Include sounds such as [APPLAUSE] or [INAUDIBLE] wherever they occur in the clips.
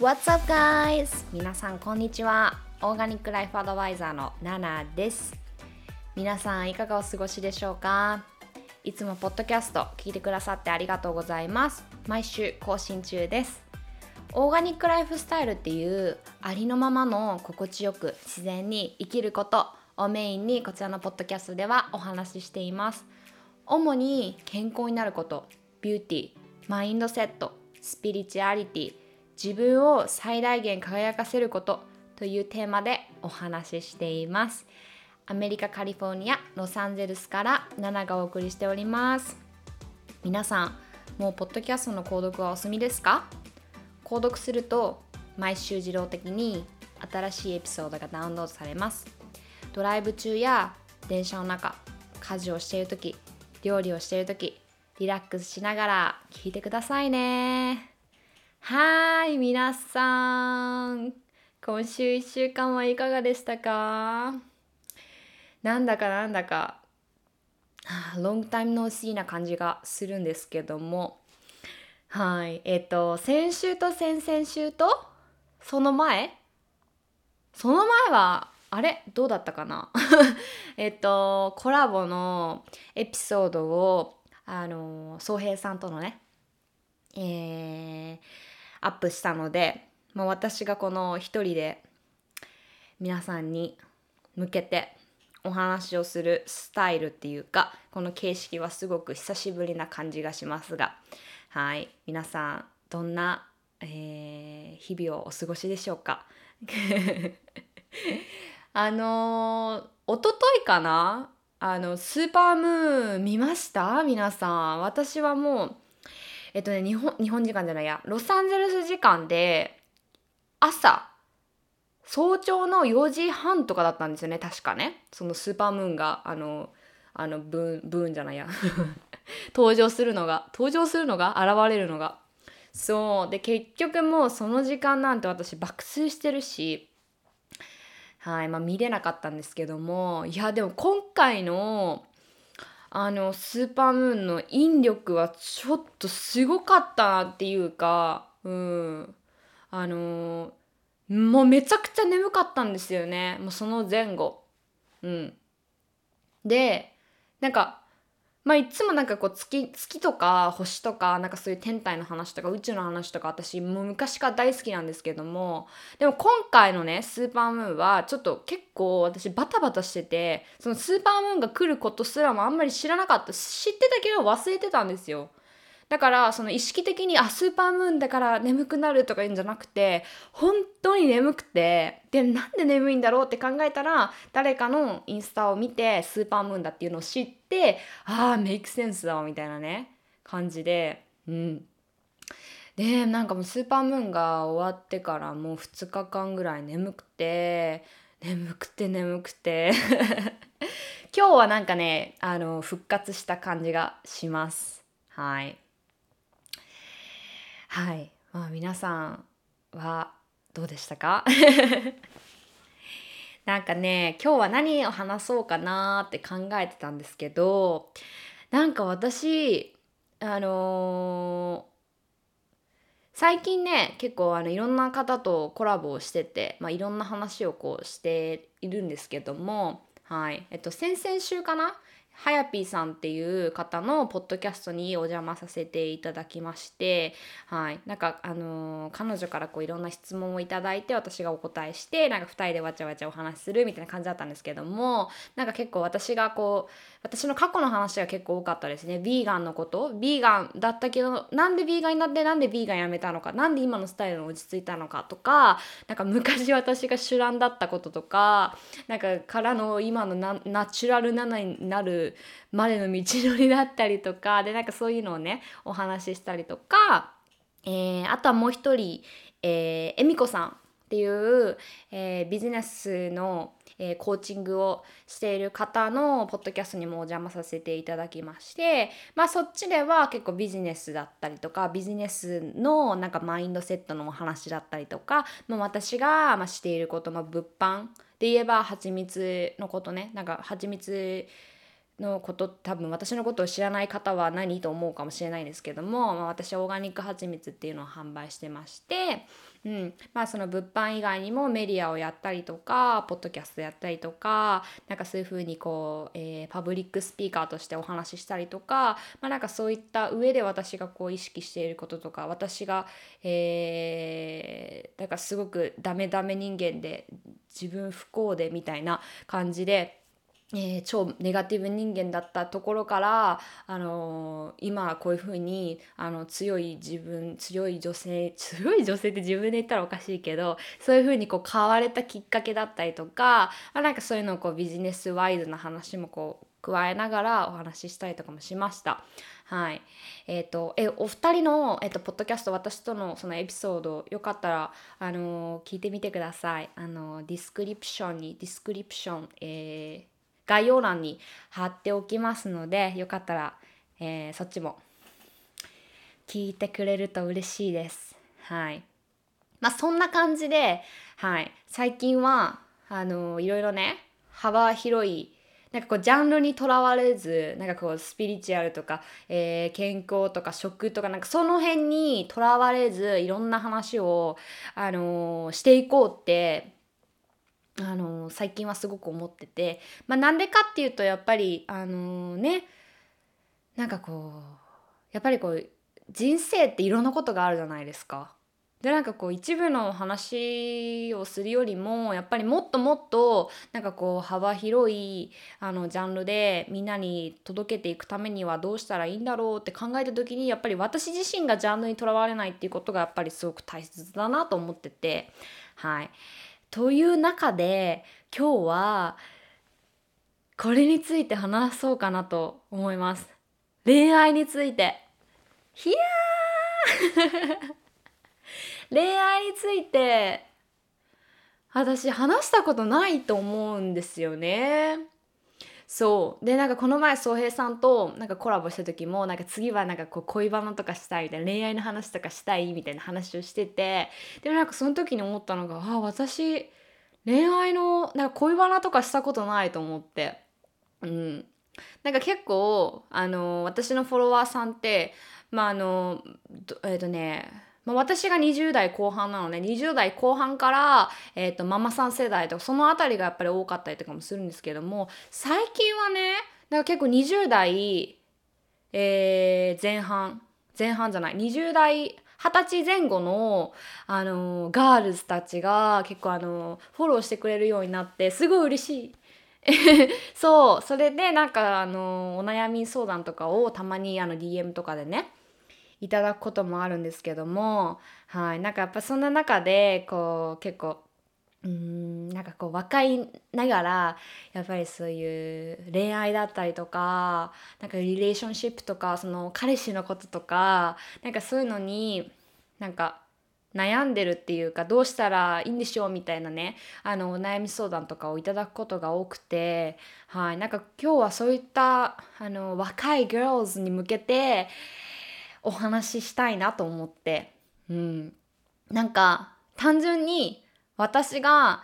What's up guys? 皆さんこんにちは。オーガニックライフアドバイザーのナナです。皆さんいかがお過ごしでしょうか？いつもポッドキャスト聞いてくださってありがとうございます。毎週更新中です。オーガニックライフスタイルっていうありのままの心地よく自然に生きることをメインにこちらのポッドキャストではお話ししています。主に健康になること、ビューティー、マインドセット、スピリチュアリティ、自分を最大限輝かせることというテーマでお話ししています。アメリカ・カリフォルニア・ロサンゼルスからナナがお送りしております。皆さん、もうポッドキャストの購読はお済みですか？購読すると毎週自動的に新しいエピソードがダウンロードされます。ドライブ中や電車の中、家事をしている時料理をしている時リラックスしながら聞いてくださいね。はい、皆さん。今週1週間はいかがでしたか？なんだかなんだか、ロングタイムノーシーな感じがするんですけども、はい、えっ、と、先週と先々週と、その前？その前は、あれ？どうだったかな？[LAUGHS] えっと、コラボのエピソードを、あの、宗平さんとのね、えー、アップしたので、まあ、私がこの一人で皆さんに向けてお話をするスタイルっていうかこの形式はすごく久しぶりな感じがしますがはい皆さんどんな、えー、日々をお過ごしでしょうか？[LAUGHS] あのー、一昨日かな？あのスーパームーン見ました？皆さん。私はもうえっとね日本日本時間じゃないや。ロサンゼルス時間で朝早朝の4時半とかだったんですよね。確かね。そのスーパームーンがあのあのブーンブーンじゃないや。[LAUGHS] 登場するのが登場するのが現れるのが。そう。で結局もうその時間なんて私爆睡してるし。はい。まあ見れなかったんですけども。いやでも今回のあのスーパームーンの引力はちょっとすごかったなっていうかうん。あのもうめちゃくちゃ眠かったんですよね。もうその前後。うん。でなんかまあいつもなんかこう月月とか星とかなんかそういう天体の話とか宇宙の話とか私もう昔から大好きなんですけどもでも今回のねスーパームーンはちょっと結構私バタバタしててそのスーパームーンが来ることすらもあんまり知らなかった。知ってたけど忘れてたんですよ。だからその意識的にあスーパームーンだから眠くなるとか言うんじゃなくて本当に眠くてでなんで眠いんだろうって考えたら誰かのインスタを見てスーパームーンだっていうのを知ってああメイクセンスだわみたいなね感じでうん。でなんかもうスーパームーンが終わってからもう2日間ぐらい眠くて眠くて眠くて。[LAUGHS] 今日はなんかねあの復活した感じがします。はい。はい。まあ皆さんはどうでしたか？[LAUGHS] なんかね今日は何を話そうかなって考えてたんですけどなんか私あのー最近ね結構あのいろんな方とコラボをしてて、まあ、いろんな話をこうしているんですけどもはい。えっと先々週かな？はやぴーさんっていう方のポッドキャストにお邪魔させていただきまして、はい、なんかあのー彼女からこういろんな質問をいただいて私がお答えしてなんか2人でわちゃわちゃお話しするみたいな感じだったんですけどもなんか結構私がこう私の過去の話が結構多かったですね。ビーガンのこと。ビーガンだったけどなんでビーガンになってなんでビーガンやめたのか。なんで今のスタイルに落ち着いたのかとかなんか昔私が主乱だったこととかなんかからの今のナナチュラル7になるまでの道のりだったりとかでなんかそういうのをねお話ししたりとか、えーあとはもう一人、えー、えみこさんっていう、えービジネスの、えーコーチングをしている方のポッドキャストにもお邪魔させていただきましてまあそっちでは結構ビジネスだったりとかビジネスのなんかマインドセットのお話だったりとか、まあ、私がまあしていること、まあ、物販で言えば蜂蜜のことねなんか蜂蜜のこと多分私のことを知らない方は何と思うかもしれないですけども、まあ、私はオーガニック蜂蜜っていうのを販売してましてうんまあ、その物販以外にもメディアをやったりとかポッドキャストやったりとかなんかそういうふうにこう、えー、パブリックスピーカーとしてお話ししたりとか、まあ、なんかそういった上で私がこう意識していることとか私が、えー、なんかすごくダメダメ人間で自分不幸でみたいな感じで。えー、超ネガティブ人間だったところから、あのー、今こういうふうにあの強い自分強い女性強い女性って自分で言ったらおかしいけどそういうふうにこう変われたきっかけだったりとか、まあ、なんかそういうのをこうビジネスワイズな話もこう加えながらお話ししたりとかもしました。はい。えっ、ー、と、え、お二人の、え、ー、と、ポッドキャスト、私とのそのエピソード、よかったら、あのー、聞いてみてください。あのディスクリプションに、ディスクリプション、え、概要欄に貼っておきますのでよかったら、えー、そっちも聞いてくれると嬉しいです。はい。まあそんな感じで、はい、最近はあのいろいろね幅広いなんかこうジャンルにとらわれずなんかこうスピリチュアルとか、えー、健康とか食とかなんかその辺にとらわれずいろんな話を、あのー、していこうってあの最近はすごく思ってて、まあ、なんでかっていうとやっぱりあのねなんかこうやっぱりこう人生っていろんなことがあるじゃないですか。でなんかこう一部の話をするよりもやっぱりもっともっとなんかこう幅広いあのジャンルでみんなに届けていくためにはどうしたらいいんだろうって考えた時にやっぱり私自身がジャンルにとらわれないっていうことがやっぱりすごく大切だなと思っててはい。という中で今日はこれについて話そうかなと思います。恋愛について。ひやー [LAUGHS] 恋愛について私話したことないと思うんですよね。そう。でなんかこの前宗平さんとなんかコラボした時もなんか次はなんかこう恋バナとかしたいみたいな恋愛の話とかしたいみたいな話をしてて。でもなんかその時に思ったのがあ私恋愛のなんか恋バナとかしたことないと思って。うん。なんか結構あの私のフォロワーさんってまああのえっ、ー、とねまあ、私が20代後半なので20代後半から、えーと、ママさん世代とかその辺りがやっぱり多かったりとかもするんですけども最近はねなんか結構20代、えー、前半前半じゃない20代二十歳前後の、あのガールズたちが結構、あのフォローしてくれるようになってすごい嬉しい。[LAUGHS] そうそれでなんかあのお悩み相談とかをたまにあの DM とかでねいただくこともあるんですけども、はい、なんかやっぱそんな中でこう結構うんなんかこう若いながらやっぱりそういう恋愛だったりとかなんかリレーションシップとかその彼氏のこととかなんかそういうのになんか悩んでるっていうかどうしたらいいんでしょうみたいなねあのお悩み相談とかをいただくことが多くてはい。なんか今日はそういったあの若い girls に向けてお話ししたいなと思って、うん、なんか単純に私が、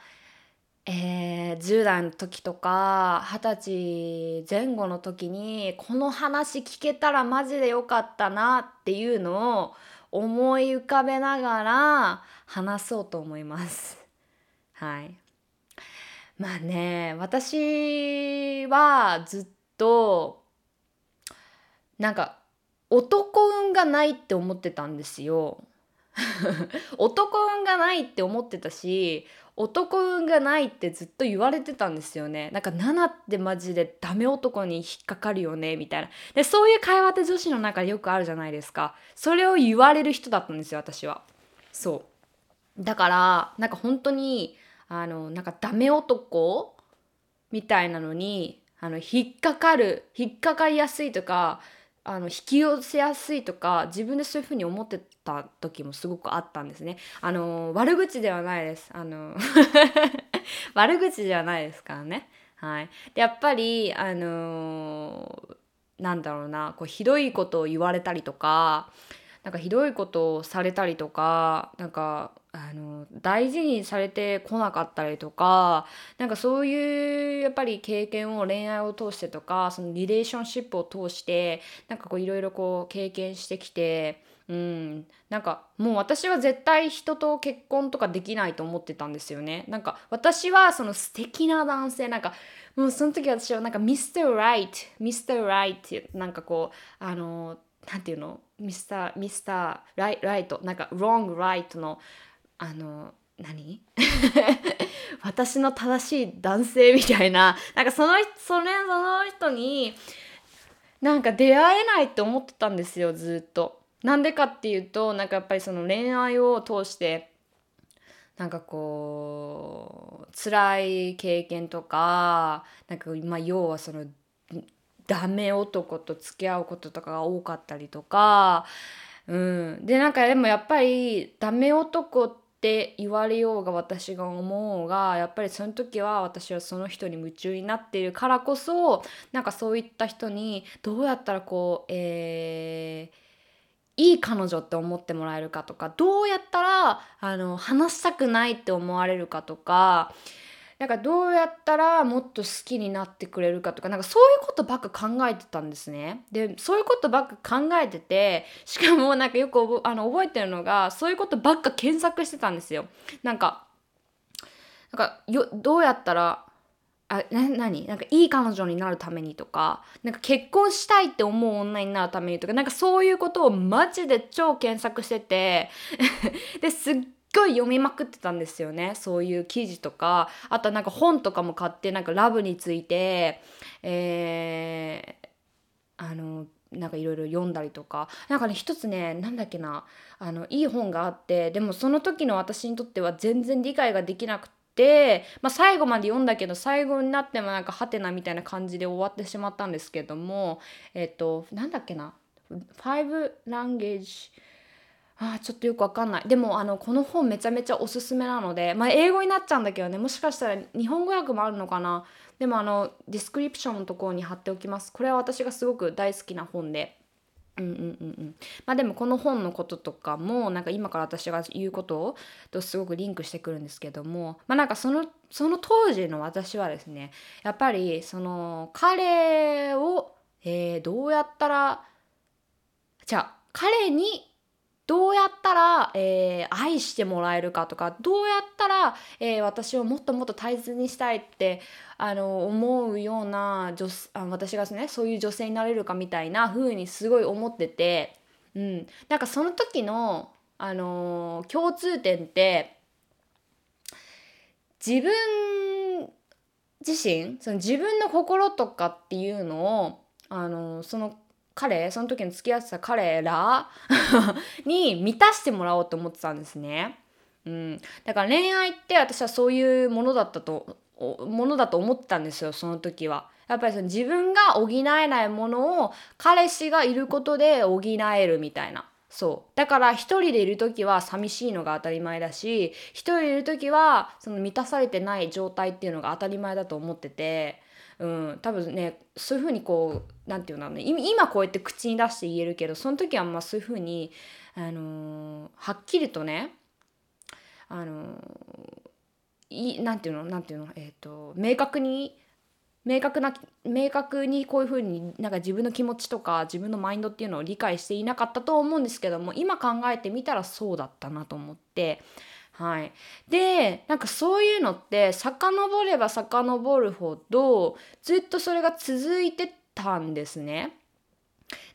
えー、10代の時とか20歳前後の時にこの話聞けたらマジでよかったなっていうのを思い浮かべながら話そうと思います。[LAUGHS] はい。まあね私はずっとなんか男運がないって思ってたんですよ。[LAUGHS] 男運がないって思ってたし男運がないってずっと言われてたんですよね。なんか7ってマジでダメ男に引っかかるよねみたいな。でそういう会話って女子の中でよくあるじゃないですか。それを言われる人だったんですよ私は。そう。だからなんか本当にあのなんかダメ男みたいなのにあの引っかかる引っかかりやすいとかあの引き寄せやすいとか自分でそういうふうに思ってた時もすごくあったんですね。あの悪口ではないです。あの [LAUGHS] 悪口ではないですからね。はい、でやっぱりあのなんだろうなこうひどいことを言われたりとかなんかひどいことをされたりとかなんかあの大事にされてこなかったりとかなんかそういうやっぱり経験を恋愛を通してとかそのリレーションシップを通してなんかこういろいろこう経験してきてうんなんかもう私は絶対人と結婚とかできないと思ってたんですよね。なんか私はその素敵な男性なんかもうその時私はなんかミスター・ライトミスター・ライトなんかこうあのなんていうの？ミスターミスターライトなんか wrong right のあの何？[LAUGHS] 私の正しい男性みたいな。なんかそのそれその人になんか出会えないって思ってたんですよずっと。なんでかっていうとなんかやっぱりその恋愛を通してなんかこう辛い経験とかなんかまあ要はそのダメ男と付き合うこととかが多かったりとか、うん、でなんかでもやっぱりダメ男ってって言われようが私が思うがやっぱりその時は私はその人に夢中になっているからこそなんかそういった人にどうやったらこうえーいい彼女って思ってもらえるかとかどうやったらあの話したくないって思われるかとかなんかどうやったらもっと好きになってくれるかとかなんかそういうことばっか考えてたんですね。でそういうことばっか考えててしかもなんかよくあの覚えてるのがそういうことばっか検索してたんですよ。なんかなんかよどうやったらあな何？なんかいい彼女になるためにとかなんか結婚したいって思う女になるためにとかなんかそういうことをマジで超検索してて [LAUGHS] ですっごい読みまくってたんですよね。そういう記事とか。あとなんか本とかも買ってなんかラブについてえー、あのなんかいろいろ読んだりとか。なんかね一つねなんだっけな。あのいい本があってでもその時の私にとっては全然理解ができなくて。まあ、最後まで読んだけど最後になってもなんかハテナみたいな感じで終わってしまったんですけどもえっ、となんだっけな「Five Language」あちょっとよくわかんない。でもあのこの本めちゃめちゃおすすめなので、まあ、英語になっちゃうんだけどね。もしかしたら日本語訳もあるのかな。でもあのディスクリプションのところに貼っておきます。これは私がすごく大好きな本で。うんうんうんうん。まあでもこの本のこととかもなんか今から私が言うこととすごくリンクしてくるんですけども。まあなんかそのその当時の私はですねやっぱりその彼を、えー、どうやったらじゃあ彼にどうやったら、えー、愛してもらえるかとかどうやったら、えー、私をもっともっと大切にしたいってあの思うような女あ私がねそういう女性になれるかみたいな風にすごい思ってて、うん、なんかその時の、あのー、共通点って自分自身その自分の心とかっていうのを、あのその彼その時に付き合ってた彼ら [LAUGHS] に満たしてもらおうと思ってたんですね。うん、だから恋愛って私はそういうものだったとものだと思ってたんですよその時は。やっぱりその自分が補えないものを彼氏がいることで補えるみたいな。そうだから一人でいる時は寂しいのが当たり前だし一人でいる時はその満たされてない状態っていうのが当たり前だと思っててうん、多分ねそういうふうにこう何て言うんだろうね今こうやって口に出して言えるけどその時はまあそういうふうに、あのー、はっきりとねあのー、いなんていうのなんていうのえっ、ー、と明確に明確な明確にこういうふうになんか自分の気持ちとか自分のマインドっていうのを理解していなかったと思うんですけども今考えてみたらそうだったなと思ってはい、でなんかそういうのって遡れば遡るほどずっとそれが続いてたんですね。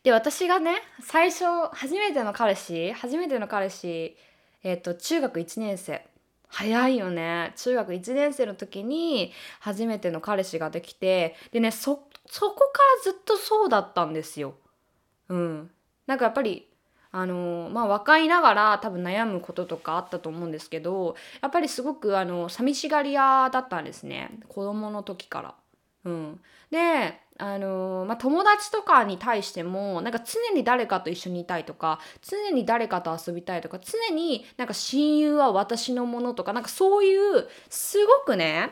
で私がね最初初めての彼氏初めての彼氏えっ、ー、と中学1年生早いよね中学1年生の時に初めての彼氏ができてでねそそこからずっとそうだったんですよ。うん、なんかやっぱりあのまあ若いながら多分悩むこととかあったと思うんですけどやっぱりすごくあの寂しがり屋だったんですね子供の時から。うん、であのまあ、友達とかに対してもなんか常に誰かと一緒にいたいとか常に誰かと遊びたいとか常になんか親友は私のものとかなんかそういうすごくね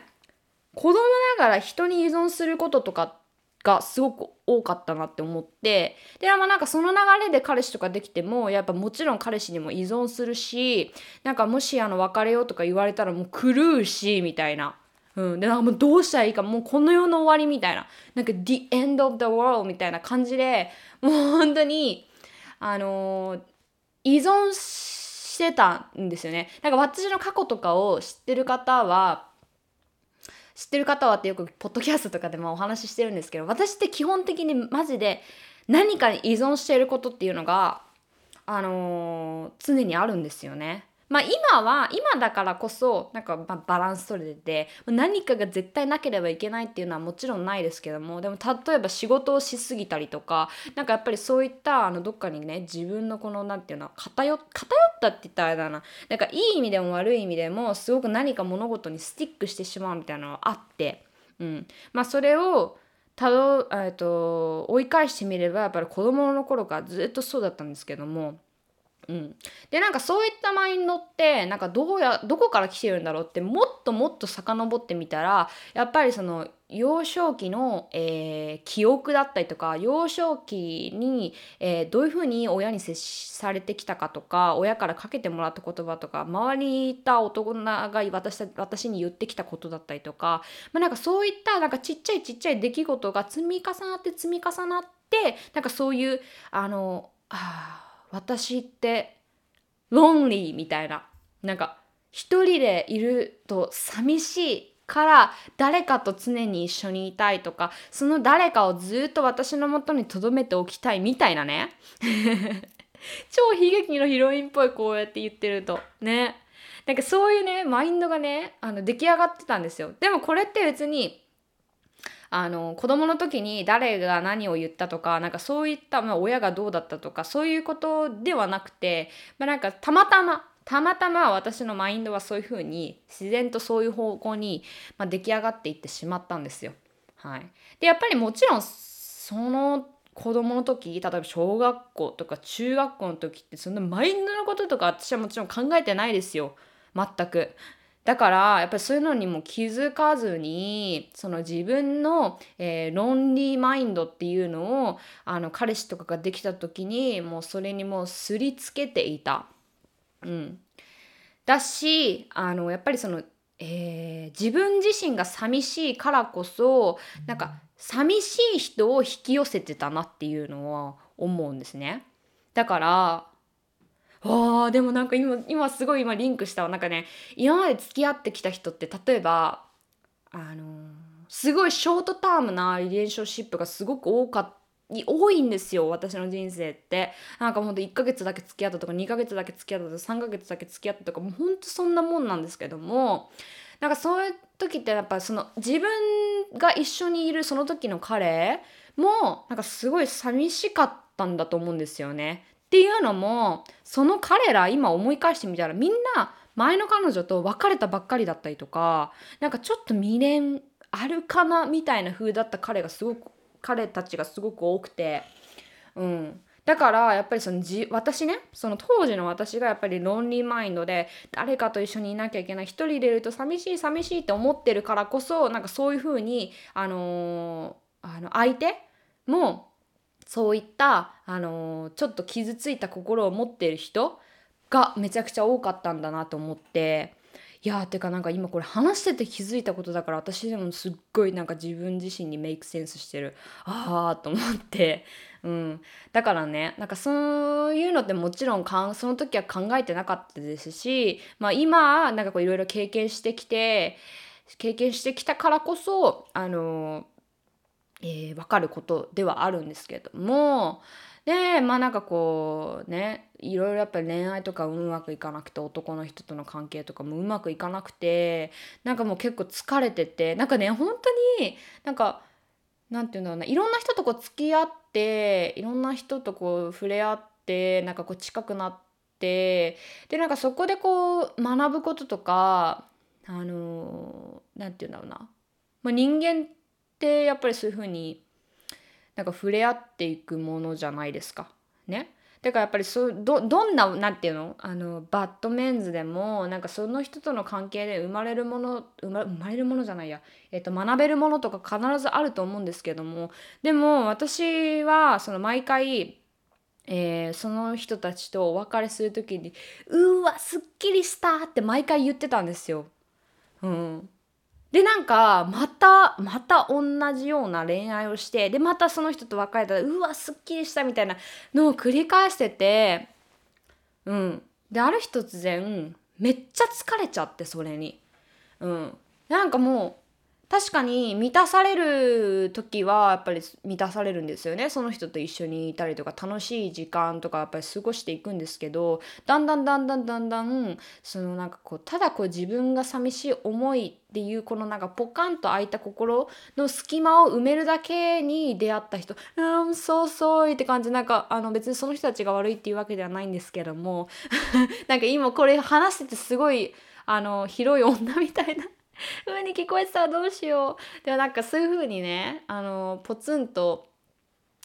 子供ながら人に依存することとかがすごく多かったなって思ってでまあなんかその流れで彼氏とかできてもやっぱもちろん彼氏にも依存するしなんかもしあの別れようとか言われたらもう狂うしみたいな。うん、でなんかもうどうしたらいいかもうこの世の終わりみたいななんか The end of the world みたいな感じでもう本当にあのー、依存してたんですよね。なんか私の過去とかを知ってる方は知ってる方はってよくポッドキャストとかでもお話ししてるんですけど私って基本的にマジで何かに依存していることっていうのがあのー、常にあるんですよね。まあ今は今だからこそなんかバランス取れてて何かが絶対なければいけないっていうのはもちろんないですけどもでも例えば仕事をしすぎたりとかなんかやっぱりそういったあのどっかにね自分のこの何て言うの偏偏ったって言ったらあれだな。なんかいい意味でも悪い意味でもすごく何か物事にスティックしてしまうみたいなのがあって、うん、まあそれをたど、えっと、追い返してみればやっぱり子供の頃からずっとそうだったんですけどもうん、でなんかそういったマインドってなんかどうやどこから来てるんだろうってもっともっと遡ってみたらやっぱりその幼少期の、えー、記憶だったりとか幼少期に、えー、どういうふうに親に接されてきたかとか親からかけてもらった言葉とか周りにいた大人が私私に言ってきたことだったりとか、まあ、なんかそういったなんかちっちゃいちっちゃい出来事が積み重なって積み重なってなんかそういうあのあ私ってロンリーみたいな。なんか一人でいると寂しいから誰かと常に一緒にいたいとかその誰かをずっと私のもとに留めておきたいみたいなね。[LAUGHS] 超悲劇のヒロインっぽいこうやって言ってると。ね。なんかそういうねマインドがねあの出来上がってたんですよ。でもこれって別にあの子供の時に誰が何を言ったとかなんかそういった、まあ、親がどうだったとかそういうことではなくて、まあ、なんかたまたまたまたま私のマインドはそういうふうに自然とそういう方向に、まあ、出来上がっていってしまったんですよ。はい、でやっぱりもちろんその子供の時例えば小学校とか中学校の時ってそんなマインドのこととか私はもちろん考えてないですよ全く。だからやっぱりそういうのにも気づかずにその自分の、えー、ロンリーマインドっていうのをあの彼氏とかができた時にもうそれにもうすりつけていた。うん、だしあのやっぱりその、えー、自分自身が寂しいからこそなんか寂しい人を引き寄せてたなっていうのは思うんですね。だからわあでもなんか今今すごい今リンクしたなんかね今まで付き合ってきた人って例えばあのー、すごいショートタームなリレーションシップがすごく多かった多いんですよ私の人生って。なんかほんと1ヶ月だけ付き合ったとか2ヶ月だけ付き合ったとか3ヶ月だけ付き合ったとかもうほんとそんなもんなんですけどもなんかそういう時ってやっぱその自分が一緒にいるその時の彼もなんかすごい寂しかったんだと思うんですよね。っていうのもその彼ら今思い返してみたらみんな前の彼女と別れたばっかりだったりとかなんかちょっと未練あるかなみたいな風だった彼がすごく彼たちがすごく多くてうん。だからやっぱりそのじ私ねその当時の私がやっぱりロンリーマインドで誰かと一緒にいなきゃいけない一人でいると寂しい寂しいって思ってるからこそなんかそういう風にあのー、あの相手もそういったあのちょっと傷ついた心を持っている人がめちゃくちゃ多かったんだなと思っていやーてかなんか今これ話してて気づいたことだから私でもすっごいなんか自分自身にメイクセンスしてるああと思ってうん。だからねなんかそういうのってもちろんかんその時は考えてなかったですしまあ今なんかこういろいろ経験してきて経験してきたからこそあのえー、分かることではあるんですけどもでまあなんかこうねいろいろやっぱり恋愛とかうまくいかなくて男の人との関係とかもうまくいかなくてなんかもう結構疲れててなんかね本当になんかなんて言うんだろうないろんな人とこう付き合っていろんな人とこう触れ合ってなんかこう近くなってでなんかそこでこう学ぶこととかあの何て言うんだろうな、まあ、人間ってやっぱりそういう風になんか触れ合っていくものじゃないですか。ね。だからやっぱりそどどんな何て言うの？あのバッドメンズでもなんかその人との関係で生まれるもの生ま生まれるものじゃないや、えー、と学べるものとか必ずあると思うんですけどもでも私はその毎回えー、その人たちとお別れする時に「うわすっきりした!」って毎回言ってたんですよ。うん、でなんかまたまた同じような恋愛をしてでまたその人と別れたらうわすっきりしたみたいなのを繰り返しててうん。である日突然めっちゃ疲れちゃってそれに。うん。なんかもう確かに満たされる時はやっぱり満たされるんですよね。その人と一緒にいたりとか楽しい時間とかやっぱり過ごしていくんですけどだんだんだんだんだんだんそのなんかこうただこう自分が寂しい思いっていうこのなんかポカンと開いた心の隙間を埋めるだけに出会った人「I'm so sorry」って感じ。なんかあの別にその人たちが悪いっていうわけではないんですけども [LAUGHS] なんか今これ話しててすごいあの広い女みたいな [LAUGHS] 風に聞こえてたらどうしようでもなんかそういう風にねあのポツンと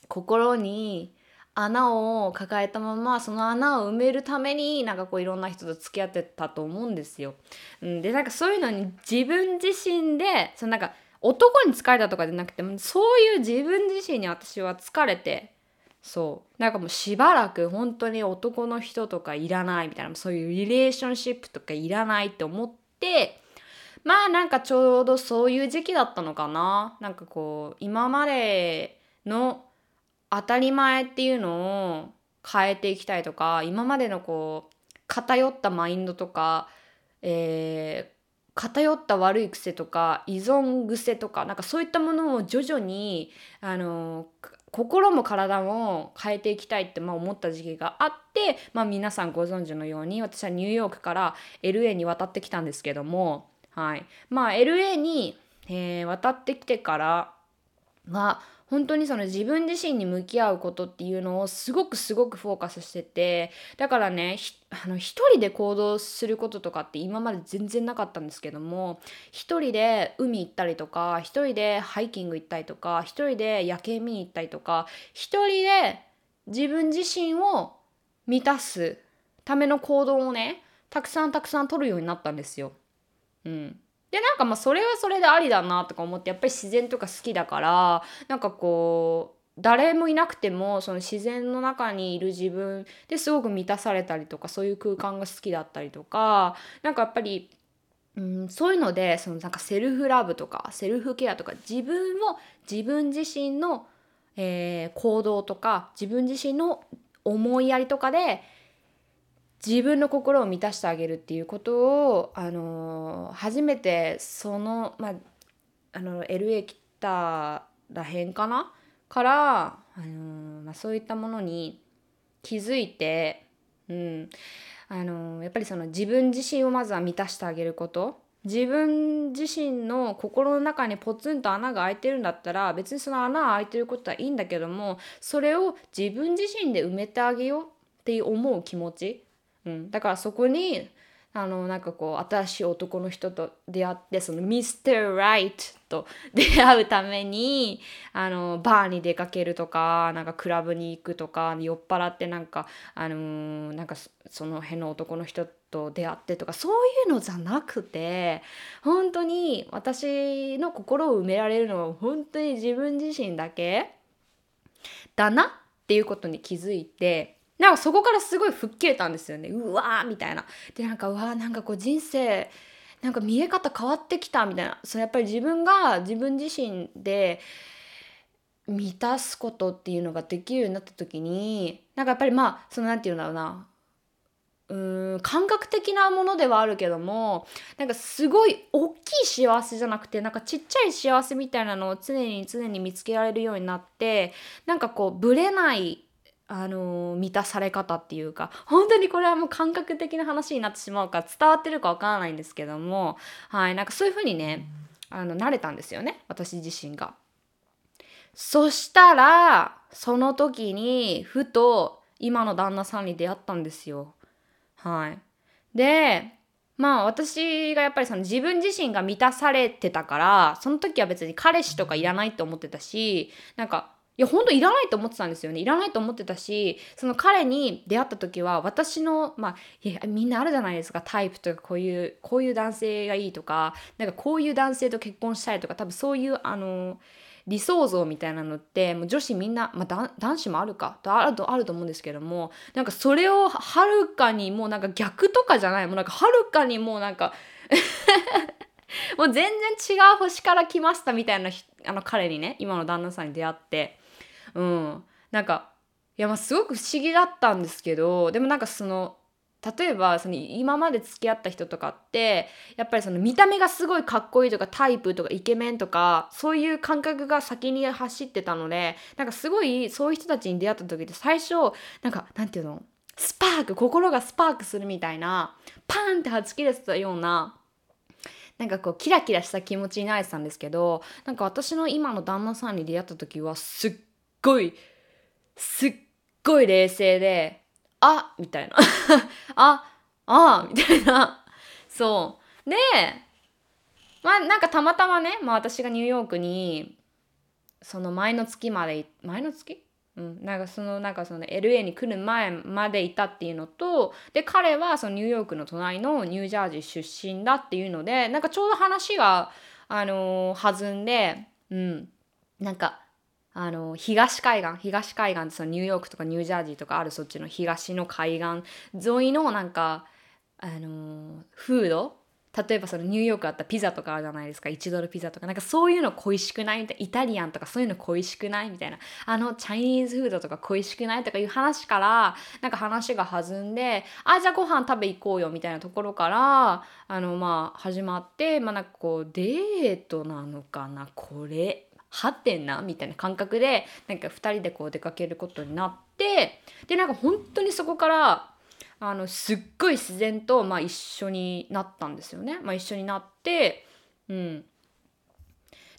心に穴を抱えたままその穴を埋めるためになんかこういろんな人と付き合ってたと思うんですよ。うん、でなんかそういうのに自分自身でそのなんか男に疲れたとかじゃなくてそういう自分自身に私は疲れてそうなんかもうしばらく本当に男の人とかいらないみたいなそういうリレーションシップとかいらないって思ってまあなんかちょうどそういう時期だったのかな。なんかこう今までの当たり前っていうのを変えていきたいとか今までのこう偏ったマインドとか、えー、偏った悪い癖とか依存癖とかなんかそういったものを徐々にあの心も体も変えていきたいってまあ思った時期があって、まあ、皆さんご存知のように私はニューヨークから LA に渡ってきたんですけどもはい。まあ LA に、えー、渡ってきてからは本当にその自分自身に向き合うことっていうのをすごくすごくフォーカスしててだからねあの一人で行動することとかって今まで全然なかったんですけども一人で海行ったりとか一人でハイキング行ったりとか一人で夜景見に行ったりとか一人で自分自身を満たすための行動をねたくさんたくさん取るようになったんですよ。うん。でなんかまあそれはそれでありだなとか思ってやっぱり自然とか好きだからなんかこう誰もいなくてもその自然の中にいる自分ですごく満たされたりとかそういう空間が好きだったりとかなんかやっぱり、うん、そういうのでそのなんかセルフラブとかセルフケアとか自分を自分自身の、えー、行動とか自分自身の思いやりとかで自分の心を満たしてあげるっていうことを、あの初めてその,、まあ、あの LA 来たらへんかなから、あのまあ、そういったものに気づいて、うん。あのやっぱりその自分自身をまずは満たしてあげること。自分自身の心の中にポツンと穴が開いてるんだったら別にその穴が開いてることはいいんだけどもそれを自分自身で埋めてあげようって思う気持ち。うん、だからそこにあのなんかこう新しい男の人と出会ってそのミスター・ライトと出会うためにあのバーに出かけるとかなんかクラブに行くとか酔っ払ってなんかあのー、なんかその辺の男の人と出会ってとかそういうのじゃなくて本当に私の心を埋められるのは本当に自分自身だけだなっていうことに気づいてなんかそこからすごい吹っ切れたんですよね。うわーみたいな。でなんかうわーなんかこう人生なんか見え方変わってきたみたいな。そのやっぱり自分が自分自身で満たすことっていうのができるようになった時になんかやっぱりまあその何て言うんだろうな。うん感覚的なものではあるけどもなんかすごい大きい幸せじゃなくてなんかちっちゃい幸せみたいなのを常に常に見つけられるようになってなんかこうぶれないあの満たされ方っていうか本当にこれはもう感覚的な話になってしまうか伝わってるかわからないんですけどもはいなんかそういう風にねあの慣れたんですよね私自身が。そしたらその時にふと今の旦那さんに出会ったんですよ。はい。でまあ私がやっぱりその自分自身が満たされてたからその時は別に彼氏とかいらないと思ってたしなんかいや本当いらないと思ってたんですよね。いらないと思ってたしその彼に出会った時は私のまあいやみんなあるじゃないですか。タイプとかこういうこういう男性がいいとかなんかこういう男性と結婚したいとか多分そういうあの理想像みたいなのってもう女子みんな、まあ、男子もあるかとあるとあると思うんですけどもなんかそれをはるかにもうなんか逆とかじゃない。もうなんかはるかにもうなんか [LAUGHS] もう全然違う星から来ましたみたいなあの彼にね今の旦那さんに出会って。うん。なんかいやまあすごく不思議だったんですけどでもなんかその例えばその今まで付き合った人とかってやっぱりその見た目がすごいかっこいいとかタイプとかイケメンとかそういう感覚が先に走ってたのでなんかすごいそういう人たちに出会った時って最初なんかなんていうの？スパーク心がスパークするみたいなパーンってはち切れてたようななんかこうキラキラした気持ちになれてたんですけどなんか私の今の旦那さんに出会った時はすっごいすっごい冷静であみたいな。[LAUGHS] ああみたいな。そう。でまあなんかたまたまね、まあ、私がニューヨークにその前の月まで前の月？うん、なんかそのなんかその LA に来る前までいたっていうのとで彼はそのニューヨークの隣のニュージャージー出身だっていうのでなんかちょうど話が、あのー、弾んで、うん、なんかあの東海岸東海岸ってそのニューヨークとかニュージャージーとかあるそっちの東の海岸沿いのなんかあのフード。例えばそのニューヨークあったピザとかあるじゃないですか。1ドルピザとか。なんかそういうの恋しくないみたいな。イタリアンとかそういうの恋しくないみたいな。あのチャイニーズフードとか恋しくないとかいう話からなんか話が弾んであじゃあご飯食べ行こうよみたいなところからあのまあ始まってまあなんかこうデートなのかなこれ。はってんなみたいな感覚でなんか2人でこう出かけることになってでなんか本当にそこからあのすっごい自然と、まあ、一緒になったんですよね。まあ、一緒になって、うん、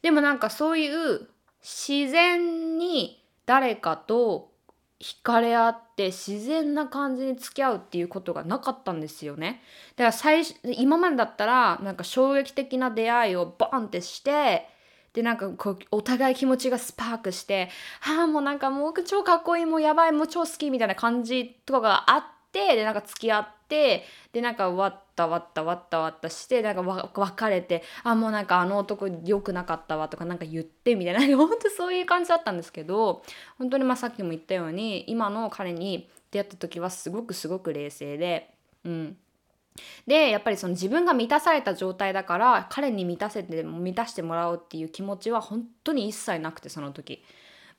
でもなんかそういう自然に誰かと惹かれ合って自然な感じに付き合うっていうことがなかったんですよね。だから最初今までだったらなんか衝撃的な出会いをバンってしてでなんかこうお互い気持ちがスパークして「はあもうなんかもう超かっこいいもうやばいもう超好き」みたいな感じとかがあってでなんか付き合ってでなんかわったわったわったわったしてなんか別れて「あもうなんかあの男良くなかったわ」とかなんか言ってみたいな [LAUGHS] 本当そういう感じだったんですけど本当にまあさっきも言ったように今の彼に出会った時はすごくすごく冷静でうん。でやっぱりその自分が満たされた状態だから彼に満たせて満たしてもらおうっていう気持ちは本当に一切なくてその時。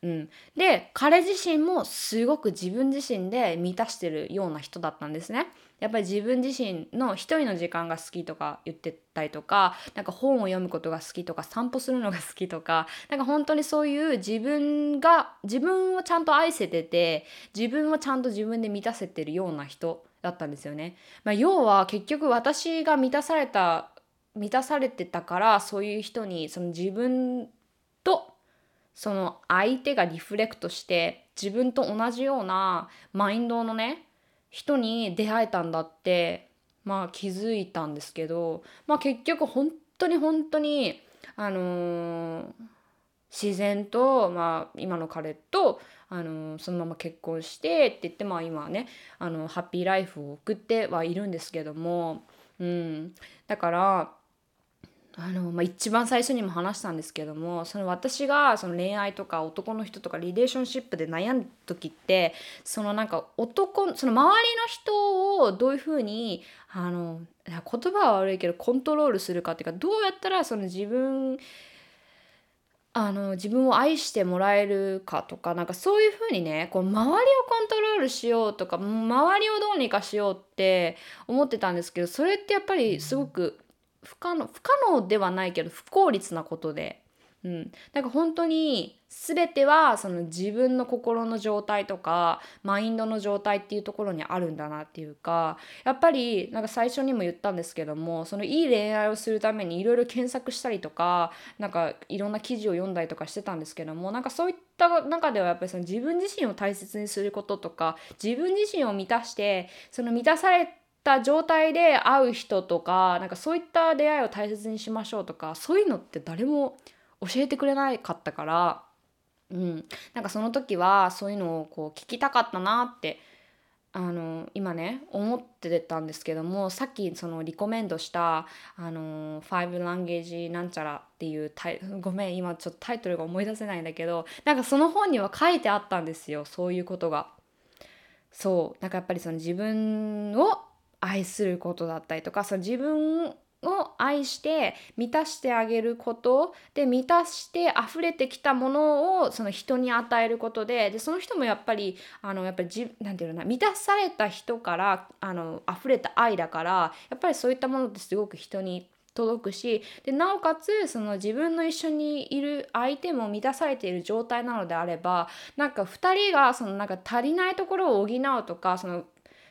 うん、で彼自身もすごく自分自身で満たしてるような人だったんですね。やっぱり自分自身の一人の時間が好きとか言ってたりとかなんか本を読むことが好きとか散歩するのが好きとかなんか本当にそういう自分が自分をちゃんと愛せてて自分をちゃんと自分で満たせてるような人だったんですよね。まあ、要は結局私が満たされた満たされてたからそういう人にその自分とその相手がリフレクトして自分と同じようなマインドのね人に出会えたんだってまあ気づいたんですけどまあ結局本当に本当にあのー、自然と、まあ、今の彼とあのそのまま結婚してって言ってまあ今はねあのハッピーライフを送ってはいるんですけども、うん、だからあの、まあ、一番最初にも話したんですけどもその私がその恋愛とか男の人とかリレーションシップで悩んだ時ってそのなんか男その周りの人をどういうふうにあの言葉は悪いけどコントロールするかっていうかどうやったらその自分あの自分を愛してもらえるかとかなんかそういうふうにねこう周りをコントロールしようとか周りをどうにかしようって思ってたんですけどそれってやっぱりすごく不可能不可能ではないけど不効率なことで。うん、なんか本当に全てはその自分の心の状態とかマインドの状態っていうところにあるんだなっていうかやっぱりなんか最初にも言ったんですけどもそのいい恋愛をするためにいろいろ検索したりとかなんかいろんな記事を読んだりとかしてたんですけどもなんかそういった中ではやっぱりその自分自身を大切にすることとか自分自身を満たしてその満たされた状態で会う人とかなんかそういった出会いを大切にしましょうとかそういうのって誰も教えてくれなかったから、うん、なんかその時はそういうのをこう聞きたかったなってあの今ね思ってたんですけどもさっきそのリコメンドした「あの5ランゲージなんちゃら」っていうタイごめん今ちょっとタイトルが思い出せないんだけどなんかその本には書いてあったんですよそういうことが。そうなんかやっぱりその自分を愛することだったりとかその自分を愛して満たしてあげること。で満たして溢れてきたものをその人に与えることで。でその人もやっぱりあのやっぱりなんていうのな満たされた人からあの溢れた愛だからやっぱりそういったものってすごく人に届くし。でなおかつその自分の一緒にいる相手も満たされている状態なのであればなんか2人がそのなんか足りないところを補うとかその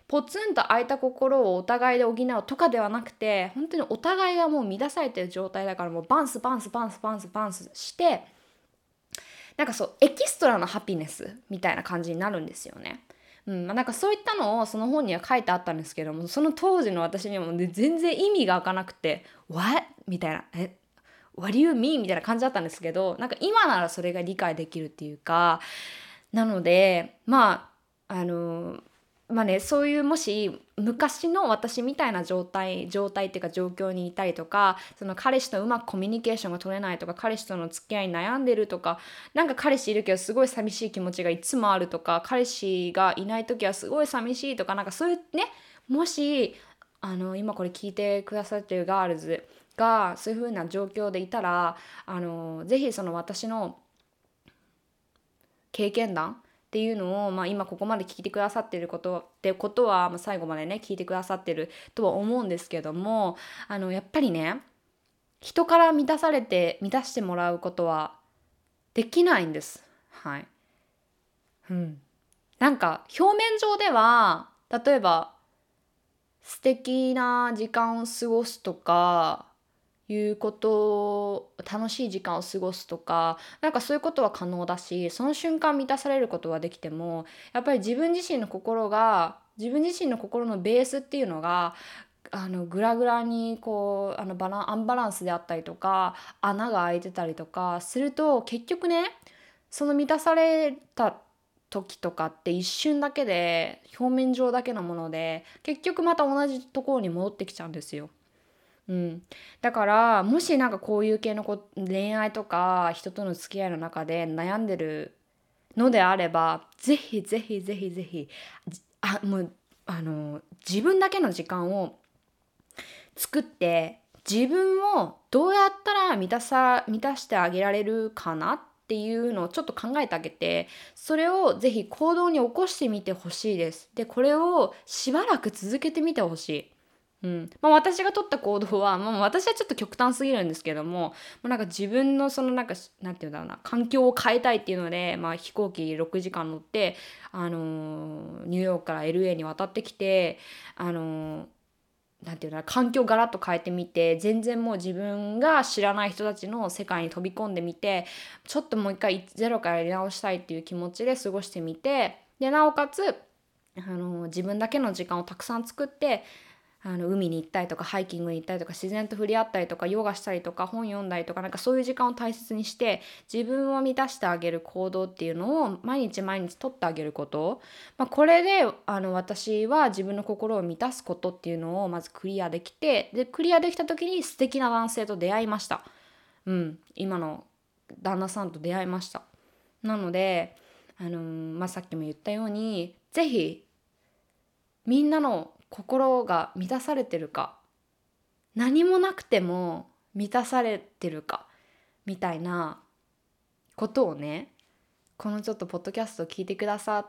ポツンと空いた心をお互いで補うとかではなくて本当にお互いがもう満たされてる状態だからもうバンスバンスバンスバンスバンスしてなんかそうエキストラのハピネスみたいな感じになるんですよね。うんまあ、なんかそういったのをその本には書いてあったんですけどもその当時の私にはもう全然意味が開かなくて「What?」みたいな「え？What do you mean?」みたいな感じだったんですけどなんか今ならそれが理解できるっていうかなのでまああのまあねそういうもし昔の私みたいな状態状態っていうか状況にいたりとかその彼氏とうまくコミュニケーションが取れないとか彼氏との付き合いに悩んでるとかなんか彼氏いるけどすごい寂しい気持ちがいつもあるとか彼氏がいない時はすごい寂しいとかなんかそういうねもしあの今これ聞いてくださってるガールズがそういう風な状況でいたらあのぜひその私の経験談っていうのを、まあ、今ここまで聞いてくださってることってことは、まあ、最後までね聞いてくださってるとは思うんですけどもあのやっぱりね人から満たされて満たしてもらうことはできないんです。はい。うん。なんか表面上では例えば素敵な時間を過ごすとかいうこと楽しい時間を過ごすとかなんかそういうことは可能だしその瞬間満たされることはできてもやっぱり自分自身の心が自分自身の心のベースっていうのがあのグラグラにこうあのバラアンバランスであったりとか穴が開いてたりとかすると結局ねその満たされた時とかって一瞬だけで表面上だけのもので結局また同じところに戻ってきちゃうんですよ。うん、だからもしなんかこういう系のこ恋愛とか人との付き合いの中で悩んでるのであればぜひぜひぜひぜひあもうあの自分だけの時間を作って自分をどうやったら満たさ満たしてあげられるかなっていうのをちょっと考えてあげてそれをぜひ行動に起こしてみてほしいです。でこれをしばらく続けてみてほしい。うん。まあ、私が取った行動は、まあ、私はちょっと極端すぎるんですけども、まあ、なんか自分のそのなんかなんていうんだろうな環境を変えたいっていうので、まあ、飛行機6時間乗って、あのー、ニューヨークから LA に渡ってきて、あのーなんていうの環境をガラッと変えてみて全然もう自分が知らない人たちの世界に飛び込んでみてちょっともう一回ゼロからやり直したいっていう気持ちで過ごしてみてでなおかつあの自分だけの時間をたくさん作ってあの海に行ったりとかハイキングに行ったりとか自然と触れ合ったりとかヨガしたりとか本読んだりとかなんかそういう時間を大切にして自分を満たしてあげる行動っていうのを毎日毎日とってあげること、まあ、これであの私は自分の心を満たすことっていうのをまずクリアできてでクリアできた時に素敵な男性と出会いました。うん、今の旦那さんと出会いました。なので、あのー、まあ、さっきも言ったように是非みんなの心が満たされてるか何もなくても満たされてるかみたいなことをねこのちょっとポッドキャストを聞いてくださっ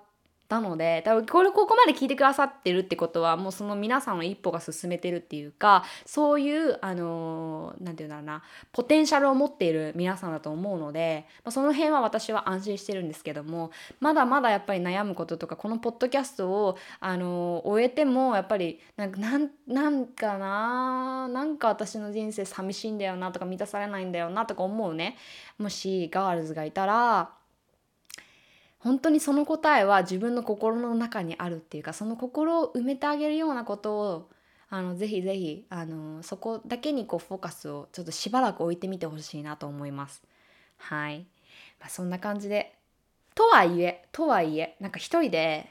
たので多分これここまで聞いてくださってるってことはもうその皆さんの一歩が進めてるっていうかそういうあの何て言うんだろうなポテンシャルを持っている皆さんだと思うので、まあ、その辺は私は安心してるんですけどもまだまだやっぱり悩むこととかこのポッドキャストをあの終えてもやっぱりなんかなんなんかななんか私の人生寂しいんだよなとか満たされないんだよなとか思うねもしガールズがいたら本当にその答えは自分の心の中にあるっていうかその心を埋めてあげるようなことをあのぜひぜひあのそこだけにこうフォーカスをちょっとしばらく置いてみてほしいなと思います。はい、まあ、そんな感じでとはいえとはいえなんか一人で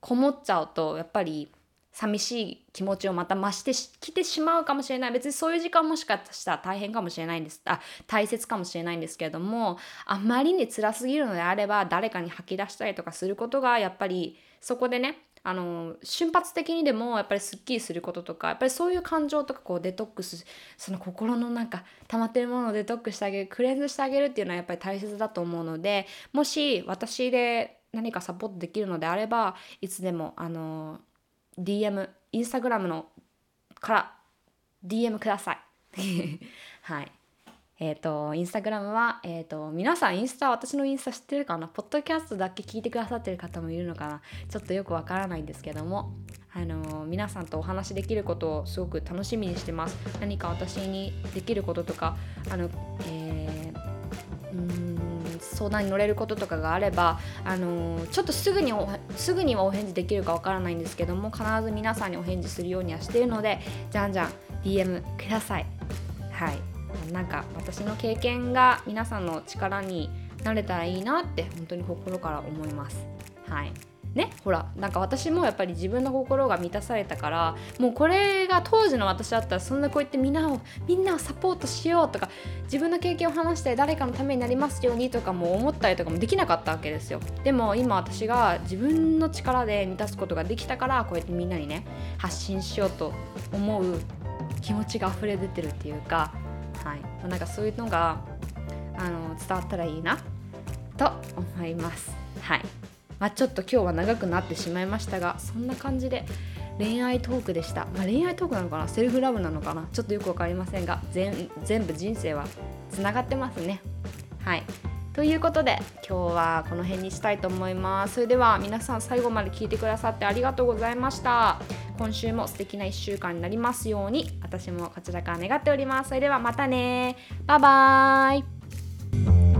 こもっちゃうとやっぱり寂しい気持ちをまた増してきてしまうかもしれない。別にそういう時間もしかしたら大変かもしれないんです。あ大切かもしれないんですけれどもあまりに辛すぎるのであれば誰かに吐き出したりとかすることがやっぱりそこでねあの瞬発的にでもやっぱりすっきりすることとかやっぱりそういう感情とかこうデトックスその心のなんか溜まってるものをデトックスしてあげるクレンズしてあげるっていうのはやっぱり大切だと思うのでもし私で何かサポートできるのであればいつでもあの DM インスタグラムのから DM ください。[LAUGHS] はい。えっ、ー、とインスタグラムは、えーと、皆さんインスタ私のインスタ知ってるかな？ポッドキャストだけ聞いてくださってる方もいるのかな？ちょっとよくわからないんですけども。あの皆さんとお話しできることをすごく楽しみにしてます。何か私にできることとかあの、えー、うん相談に乗れることとかがあれば、あのちょっとすぐにすぐにはお返事できるかわからないんですけども必ず皆さんにお返事するようにはしているのでじゃんじゃん DM ください。はいなんか私の経験が皆さんの力になれたらいいなって本当に心から思います。はいねほらなんか私もやっぱり自分の心が満たされたからもうこれが当時の私だったらそんなこうやってみんなをみんなをサポートしようとか自分の経験を話して誰かのためになりますようにとかも思ったりとかもできなかったわけですよ。でも今私が自分の力で満たすことができたからこうやってみんなにね発信しようと思う気持ちが溢れ出てるっていうかはい、なんかそういうのがあの伝わったらいいなと思います。はい。まあ、ちょっと今日は長くなってしまいましたがそんな感じで恋愛トークでした、まあ、恋愛トークなのかな？セルフラブなのかな？ちょっとよく分かりませんが全部人生はつながってますね。はい。ということで今日はこの辺にしたいと思います。それでは皆さん最後まで聞いてくださってありがとうございました。今週も素敵な1週間になりますように私もこちらから願っております。それではまたね。バイバーイ。